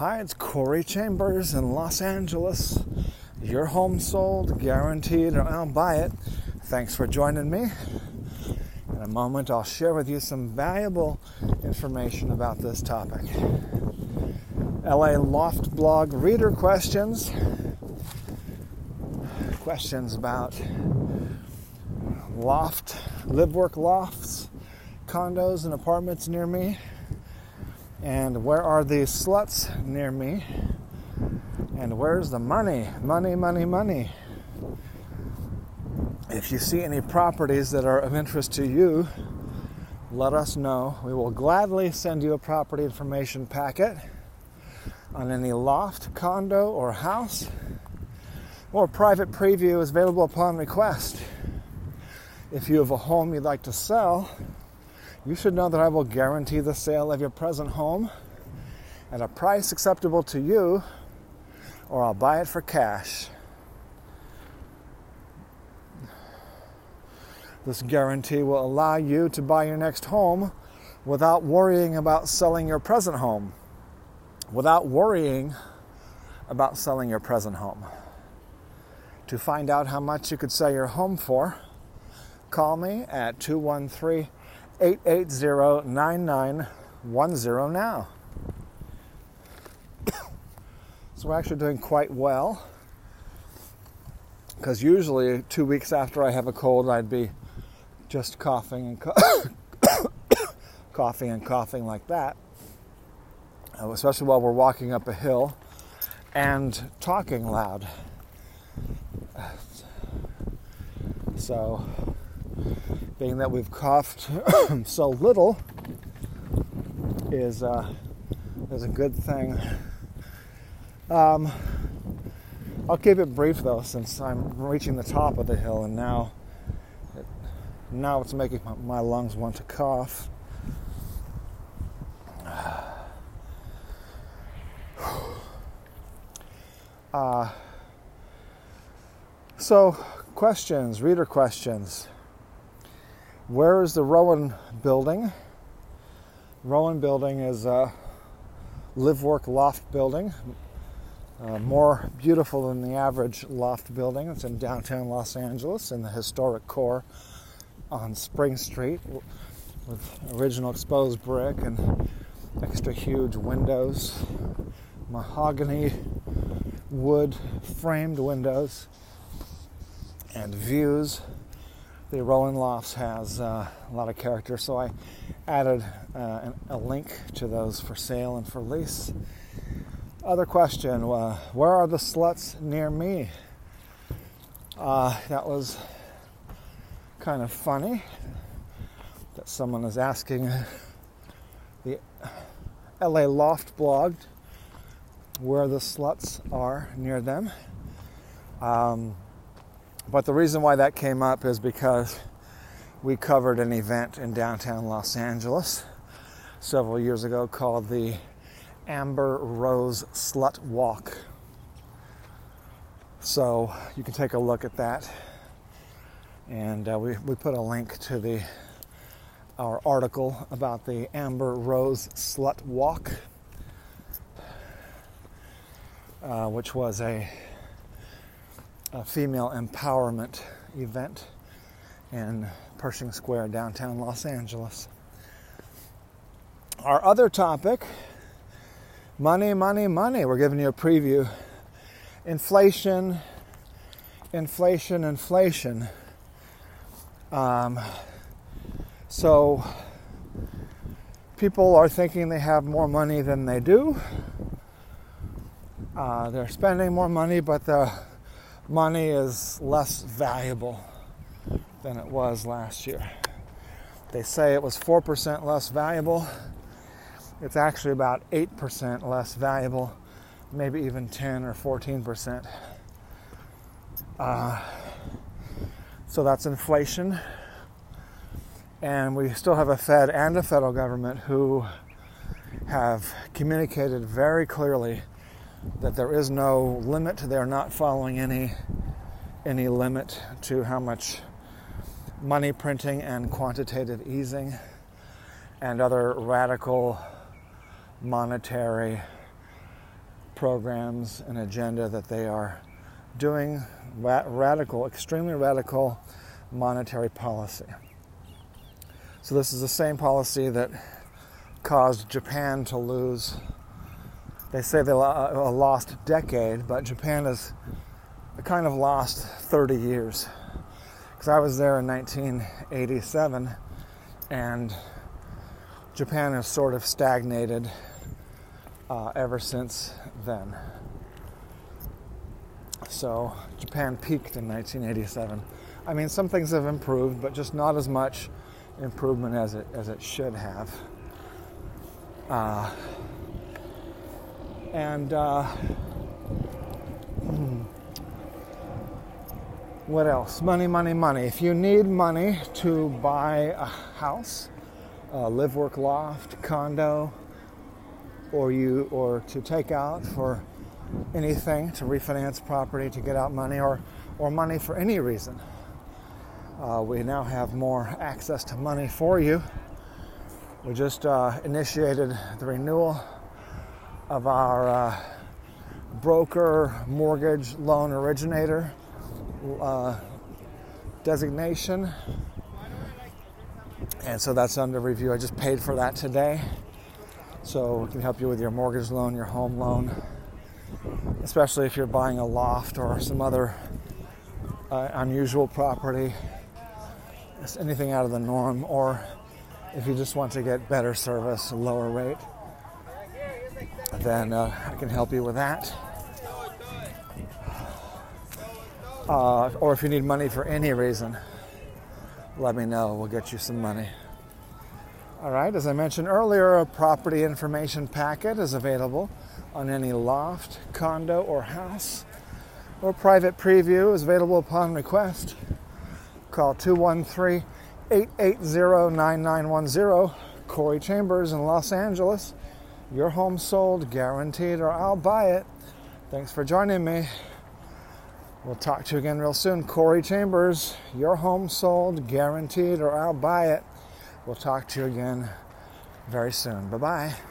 Hi, it's Corey Chambers in Los Angeles. Your home sold, guaranteed, or I'll buy it. Thanks for joining me. In a moment, I'll share with you some valuable information about this topic. LA Loft blog reader questions. Questions about loft, live work lofts, condos, and apartments near me. And where are these sluts near me? And where's the money? Money, money, money. If you see any properties that are of interest to you, let us know. We will gladly send you a property information packet on any loft, condo, or house, or private preview is available upon request. If you have a home you'd like to sell, you should know that I will guarantee the sale of your present home at a price acceptable to you, or I'll buy it for cash. This guarantee will allow you to buy your next home without worrying about selling your present home. Without worrying about selling your present home. To find out how much you could sell your home for, call me at 213 880 9910 now. so we're actually doing quite well because usually two weeks after I have a cold, I'd be just coughing and co- coughing and coughing like that, uh, especially while we're walking up a hill and talking loud. So, being that we've coughed so little is uh, is a good thing. Um, I'll keep it brief though, since I'm reaching the top of the hill, and now it, now it's making my, lungs want to cough. Uh, so, questions, reader questions. Where is the Rowan building? Rowan building is a live work loft building, uh, more beautiful than the average loft building. It's in downtown Los Angeles in the historic core on Spring Street with original exposed brick and extra huge windows, mahogany wood framed windows, and views the Rowan Lofts has uh, a lot of character, so I added uh, a link to those for sale and for lease. Other question uh, Where are the sluts near me? Uh, that was kind of funny that someone is asking the LA Loft blog where the sluts are near them. Um, but the reason why that came up is because we covered an event in downtown Los Angeles several years ago called the Amber Rose Slut Walk. So you can take a look at that. And uh, we, we put a link to the our article about the Amber Rose Slut Walk, uh, which was a a female empowerment event in Pershing Square, downtown Los Angeles. Our other topic money, money, money. We're giving you a preview. Inflation, inflation, inflation. Um, so, people are thinking they have more money than they do. Uh, they're spending more money, but the money is less valuable than it was last year. They say it was 4% less valuable. It's actually about 8% less valuable, maybe even 10 or 14%. Uh, so that's inflation. And we still have a Fed and a federal government who have communicated very clearly that there is no limit. They're not following any any limit to how much money printing and quantitative easing and other radical monetary programs and agenda that they are doing ra- radical, extremely radical monetary policy. So, this is the same policy that caused Japan to lose. They say they lost a decade, but Japan has kind of lost 30 years. Because I was there in 1987 and Japan has sort of stagnated uh, ever since then. So Japan peaked in 1987. I mean, some things have improved, but just not as much improvement as it as it should have. Uh, and uh, hmm, what else? Money, money, money. If you need money to buy a house, a live, work, loft, condo, or you or to take out for anything to refinance property to get out money or or money for any reason uh, we now have more access to money for you we just uh, initiated the renewal of our uh, broker mortgage loan originator uh, designation. And so that's under review. I just paid for that today. So we can help you with your mortgage loan, your home loan, especially if you're buying a loft or some other uh, unusual property, it's anything out of the norm, or if you just want to get better service, lower rate, then uh, I can help you with that. Uh, or if you need money for any reason, let me know. We'll get you some money. All right, as I mentioned earlier, a property information packet is available on any loft, condo, or house, or private preview is available upon request. Call 213 880 9910, Corey Chambers in Los Angeles. Your home sold, guaranteed, or I'll buy it. Thanks for joining me. We'll talk to you again real soon. Corey Chambers, your home sold, guaranteed, or I'll buy it. We'll talk to you again very soon. Bye bye.